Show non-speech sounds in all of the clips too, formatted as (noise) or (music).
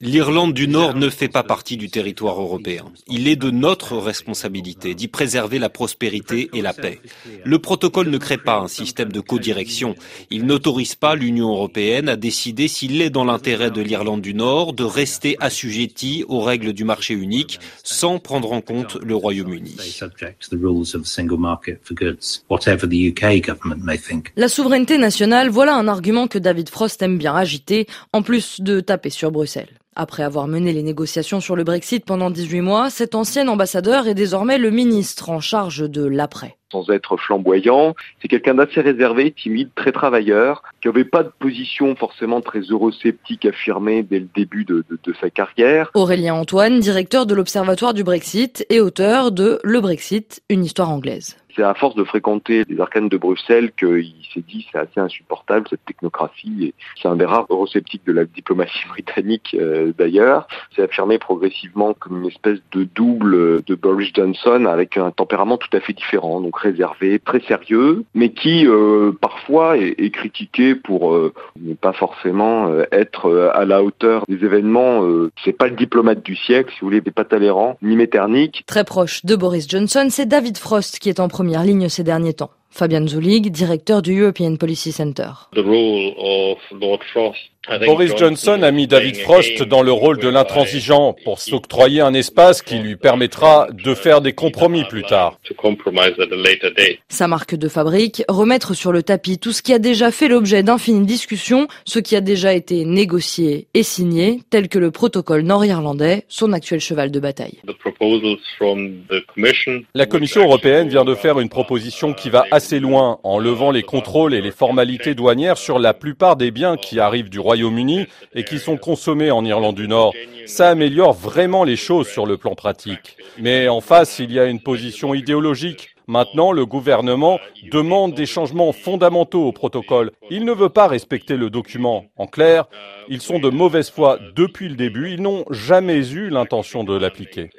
L'Irlande du Nord ne fait pas partie du territoire européen. Il est de notre responsabilité d'y préserver la prospérité et la paix. Le protocole ne crée pas un système de codirection. Il n'autorise pas l'Union européenne à décider s'il est dans l'intérêt de l'Irlande du Nord de rester assujetti aux règles du marché unique sans prendre en compte le Royaume-Uni. La souveraineté nationale, voilà un argument que David Frost aime bien agiter, en plus de taper sur Bruxelles. Après avoir mené les négociations sur le Brexit pendant 18 mois, cet ancien ambassadeur est désormais le ministre en charge de l'après. Sans être flamboyant, c'est quelqu'un d'assez réservé, timide, très travailleur, qui n'avait pas de position forcément très eurosceptique affirmée dès le début de, de sa carrière. Aurélien Antoine, directeur de l'Observatoire du Brexit et auteur de Le Brexit, une histoire anglaise c'est à force de fréquenter les arcanes de Bruxelles qu'il s'est dit c'est assez insupportable cette technocratie et c'est un des rares eurosceptiques de la diplomatie (laughs) britannique euh, d'ailleurs. C'est affirmé progressivement comme une espèce de double de Boris Johnson avec un tempérament tout à fait différent, donc réservé, très sérieux, mais qui euh, parfois est, est, critiqué pour euh, ne pas forcément euh, être à la hauteur des événements. c'est pas le diplomate du siècle, si vous voulez, pas Talleyrand ni Metternich. Très proche de Boris Johnson, c'est David Frost qui est en première ligne ces derniers temps. Fabian Zulig, directeur du European Policy Center. Boris Johnson a mis David Frost dans le rôle de l'intransigeant pour s'octroyer un espace qui lui permettra de faire des compromis plus tard. Sa marque de fabrique, remettre sur le tapis tout ce qui a déjà fait l'objet d'infinies discussions, ce qui a déjà été négocié et signé, tel que le protocole nord-irlandais, son actuel cheval de bataille. La Commission européenne vient de faire une proposition qui va assez loin en levant les contrôles et les formalités douanières sur la plupart des biens qui arrivent du Royaume-Uni et qui sont consommés en Irlande du Nord. Ça améliore vraiment les choses sur le plan pratique. Mais en face, il y a une position idéologique. Maintenant, le gouvernement demande des changements fondamentaux au protocole. Il ne veut pas respecter le document. En clair, ils sont de mauvaise foi depuis le début. Ils n'ont jamais eu l'intention de l'appliquer.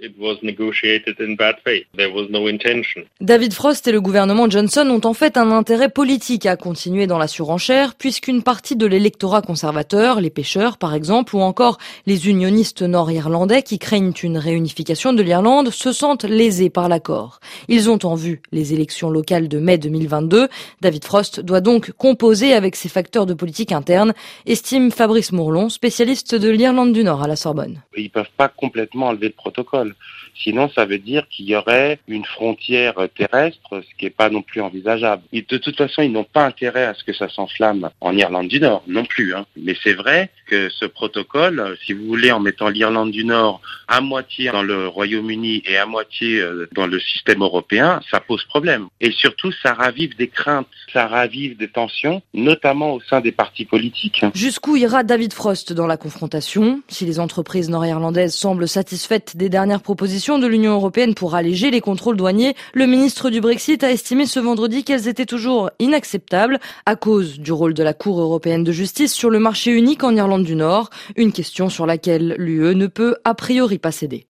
David Frost et le gouvernement Johnson ont en fait un intérêt politique à continuer dans la surenchère, puisqu'une partie de l'électorat conservateur, les pêcheurs par exemple, ou encore les unionistes nord-irlandais qui craignent une réunification de l'Irlande, se sentent lésés par l'accord. Ils ont en vue les élections locales de mai 2022. David Frost doit donc composer avec ces facteurs de politique interne, estime Fabrice Mourlon, spécialiste de l'Irlande du Nord à la Sorbonne. Ils peuvent pas complètement enlever le protocole. Sinon, ça veut dire qu'il y aurait une frontière terrestre, ce qui n'est pas non plus envisageable. De toute façon, ils n'ont pas intérêt à ce que ça s'enflamme en Irlande du Nord, non plus. Hein. Mais c'est vrai ce protocole, si vous voulez, en mettant l'Irlande du Nord à moitié dans le Royaume-Uni et à moitié euh, dans le système européen, ça pose problème. Et surtout, ça ravive des craintes, ça ravive des tensions, notamment au sein des partis politiques. Jusqu'où ira David Frost dans la confrontation? Si les entreprises nord-irlandaises semblent satisfaites des dernières propositions de l'Union européenne pour alléger les contrôles douaniers, le ministre du Brexit a estimé ce vendredi qu'elles étaient toujours inacceptables à cause du rôle de la Cour européenne de justice sur le marché unique en Irlande du Nord, une question sur laquelle l'UE ne peut a priori pas céder.